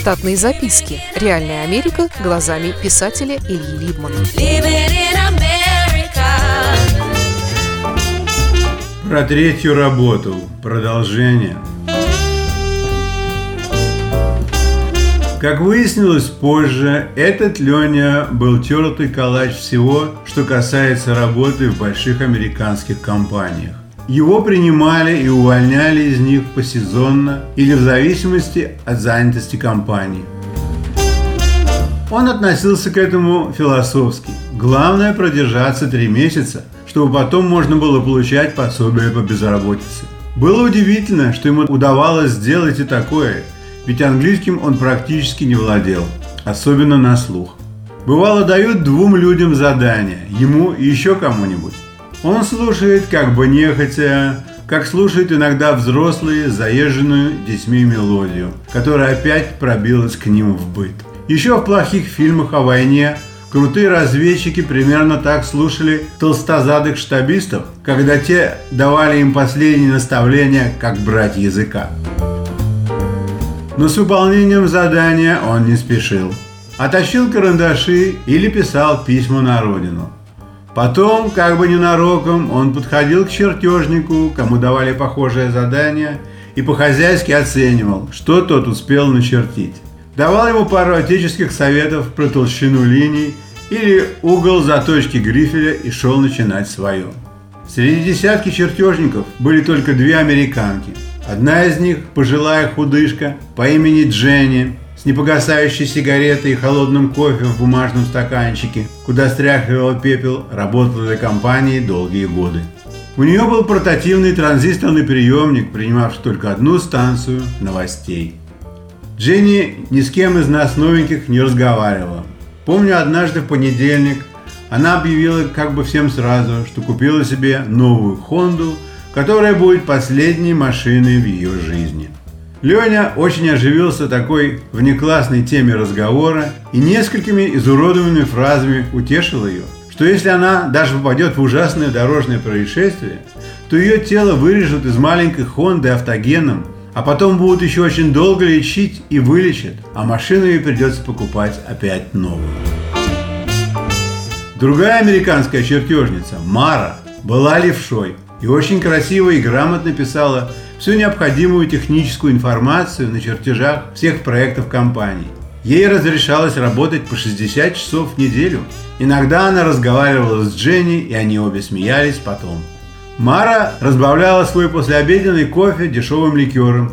Штатные записки. Реальная Америка глазами писателя Ильи Либмана. Про третью работу. Продолжение. Как выяснилось позже, этот Леня был тертый калач всего, что касается работы в больших американских компаниях. Его принимали и увольняли из них посезонно или в зависимости от занятости компании. Он относился к этому философски. Главное продержаться три месяца, чтобы потом можно было получать пособие по безработице. Было удивительно, что ему удавалось сделать и такое – ведь английским он практически не владел, особенно на слух. Бывало дают двум людям задание, ему и еще кому-нибудь. Он слушает как бы нехотя, как слушают иногда взрослые заезженную детьми мелодию, которая опять пробилась к ним в быт. Еще в плохих фильмах о войне крутые разведчики примерно так слушали толстозадых штабистов, когда те давали им последние наставления, как брать языка. Но с выполнением задания он не спешил. Оттащил карандаши или писал письма на родину. Потом, как бы ненароком, он подходил к чертежнику, кому давали похожее задание, и по-хозяйски оценивал, что тот успел начертить. Давал ему пару отеческих советов про толщину линий или угол заточки грифеля и шел начинать свое. Среди десятки чертежников были только две американки – Одна из них, пожилая худышка по имени Дженни, с непогасающей сигаретой и холодным кофе в бумажном стаканчике, куда стряхивала пепел, работала для компании долгие годы. У нее был портативный транзисторный приемник, принимавший только одну станцию новостей. Дженни ни с кем из нас новеньких не разговаривала. Помню, однажды в понедельник она объявила как бы всем сразу, что купила себе новую Хонду – которая будет последней машиной в ее жизни. Леня очень оживился такой внеклассной теме разговора и несколькими изуродованными фразами утешил ее, что если она даже попадет в ужасное дорожное происшествие, то ее тело вырежут из маленькой Хонды автогеном, а потом будут еще очень долго лечить и вылечат, а машину ей придется покупать опять новую. Другая американская чертежница, Мара, была левшой – и очень красиво и грамотно писала всю необходимую техническую информацию на чертежах всех проектов компании. Ей разрешалось работать по 60 часов в неделю. Иногда она разговаривала с Дженни, и они обе смеялись потом. Мара разбавляла свой послеобеденный кофе дешевым ликером.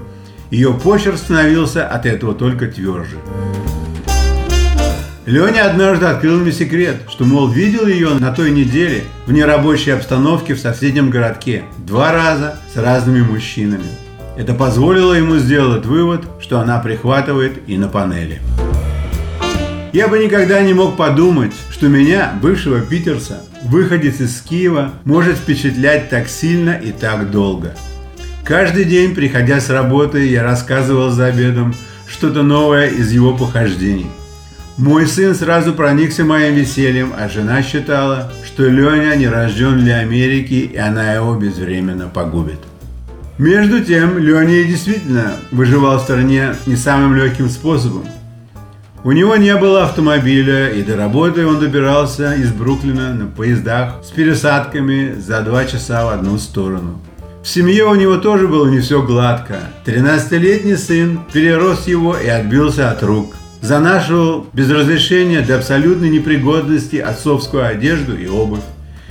Ее почерк становился от этого только тверже. Леня однажды открыл мне секрет, что, мол, видел ее на той неделе в нерабочей обстановке в соседнем городке два раза с разными мужчинами. Это позволило ему сделать вывод, что она прихватывает и на панели. Я бы никогда не мог подумать, что меня, бывшего питерца, выходец из Киева, может впечатлять так сильно и так долго. Каждый день, приходя с работы, я рассказывал за обедом что-то новое из его похождений – мой сын сразу проникся моим весельем, а жена считала, что Леня не рожден для Америки, и она его безвременно погубит. Между тем, Леня действительно выживал в стране не самым легким способом. У него не было автомобиля, и до работы он добирался из Бруклина на поездах с пересадками за два часа в одну сторону. В семье у него тоже было не все гладко. 13-летний сын перерос его и отбился от рук – занашивал без разрешения до абсолютной непригодности отцовскую одежду и обувь.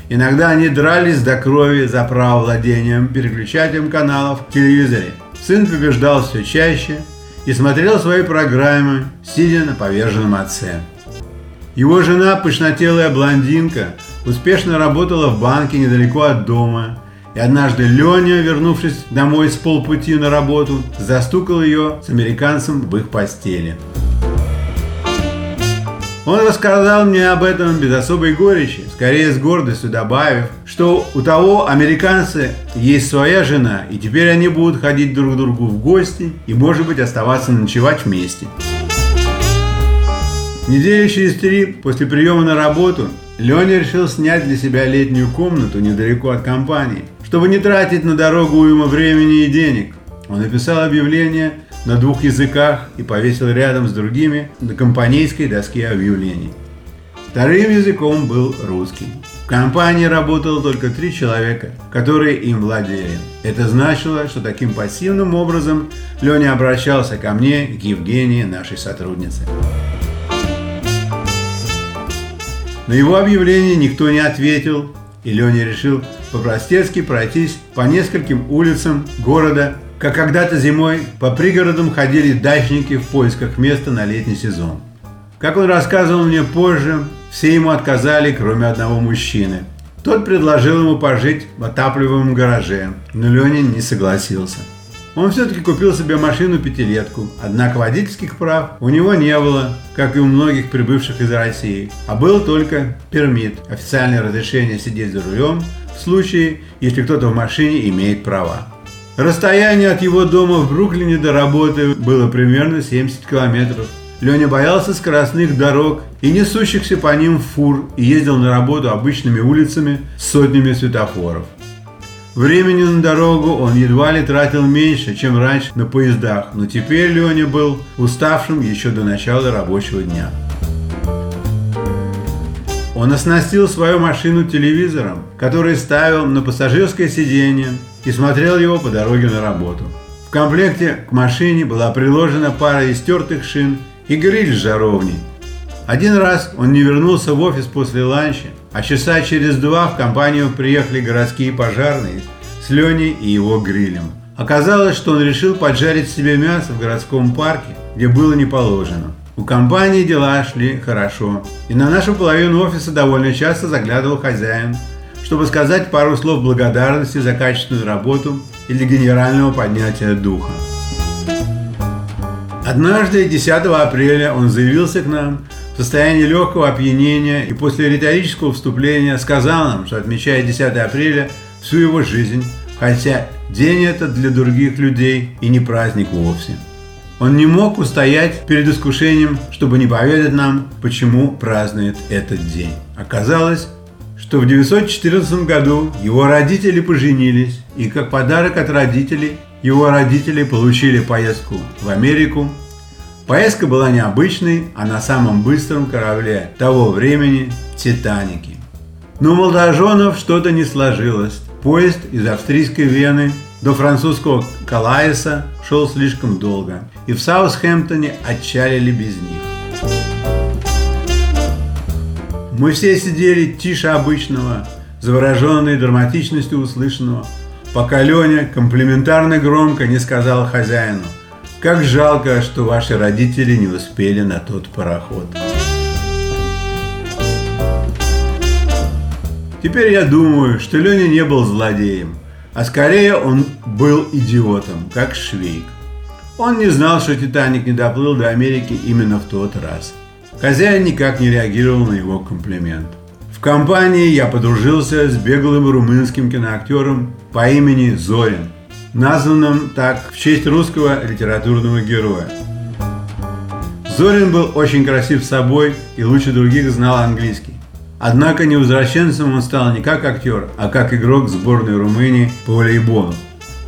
Иногда они дрались до крови за право владением переключателем каналов в телевизоре. Сын побеждал все чаще и смотрел свои программы, сидя на поверженном отце. Его жена, пышнотелая блондинка, успешно работала в банке недалеко от дома. И однажды Леня, вернувшись домой с полпути на работу, застукал ее с американцем в их постели. Он рассказал мне об этом без особой горечи, скорее с гордостью добавив, что у того американца есть своя жена, и теперь они будут ходить друг к другу в гости и, может быть, оставаться ночевать вместе. Недели через три после приема на работу Леня решил снять для себя летнюю комнату недалеко от компании, чтобы не тратить на дорогу уйма времени и денег. Он написал объявление на двух языках и повесил рядом с другими на компанейской доске объявлений. Вторым языком был русский. В компании работало только три человека, которые им владели. Это значило, что таким пассивным образом Леня обращался ко мне и к Евгении, нашей сотруднице. На его объявление никто не ответил, и Леня решил по-простецки пройтись по нескольким улицам города, как когда-то зимой по пригородам ходили дачники в поисках места на летний сезон. Как он рассказывал мне позже, все ему отказали, кроме одного мужчины. Тот предложил ему пожить в отапливаемом гараже, но Леня не согласился. Он все-таки купил себе машину-пятилетку, однако водительских прав у него не было, как и у многих прибывших из России, а был только пермит, официальное разрешение сидеть за рулем в случае, если кто-то в машине имеет права. Расстояние от его дома в Бруклине до работы было примерно 70 километров. Леня боялся скоростных дорог и несущихся по ним фур и ездил на работу обычными улицами с сотнями светофоров. Времени на дорогу он едва ли тратил меньше, чем раньше на поездах, но теперь Леня был уставшим еще до начала рабочего дня. Он оснастил свою машину телевизором, который ставил на пассажирское сиденье и смотрел его по дороге на работу. В комплекте к машине была приложена пара истертых шин и гриль с жаровней. Один раз он не вернулся в офис после ланча, а часа через два в компанию приехали городские пожарные с Леней и его грилем. Оказалось, что он решил поджарить себе мясо в городском парке, где было не положено. У компании дела шли хорошо, и на нашу половину офиса довольно часто заглядывал хозяин, чтобы сказать пару слов благодарности за качественную работу или генерального поднятия духа. Однажды, 10 апреля, он заявился к нам в состоянии легкого опьянения и после риторического вступления сказал нам, что отмечает 10 апреля всю его жизнь, хотя день этот для других людей и не праздник вовсе. Он не мог устоять перед искушением, чтобы не поведать нам, почему празднует этот день. Оказалось, что в 914 году его родители поженились, и как подарок от родителей его родители получили поездку в Америку. Поездка была необычной, а на самом быстром корабле того времени – «Титанике». Но у молодоженов что-то не сложилось. Поезд из австрийской Вены до французского Калаиса шел слишком долго, и в Саутхэмптоне отчалили без них. Мы все сидели тише обычного, завороженные драматичностью услышанного, пока Леня комплиментарно громко не сказал хозяину, как жалко, что ваши родители не успели на тот пароход. Теперь я думаю, что Леня не был злодеем, а скорее он был идиотом, как Швейк. Он не знал, что Титаник не доплыл до Америки именно в тот раз. Хозяин никак не реагировал на его комплимент. В компании я подружился с беглым румынским киноактером по имени Зорин, названным так в честь русского литературного героя. Зорин был очень красив собой и лучше других знал английский. Однако невозвращенцем он стал не как актер, а как игрок сборной Румынии по волейболу.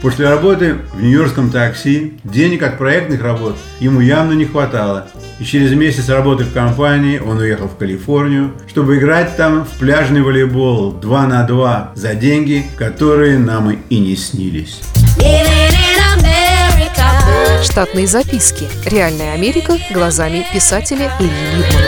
После работы в нью-йоркском такси денег от проектных работ ему явно не хватало. И через месяц работы в компании он уехал в Калифорнию, чтобы играть там в пляжный волейбол 2 на 2 за деньги, которые нам и не снились. Штатные записки. Реальная Америка глазами писателя Ильи Либмана.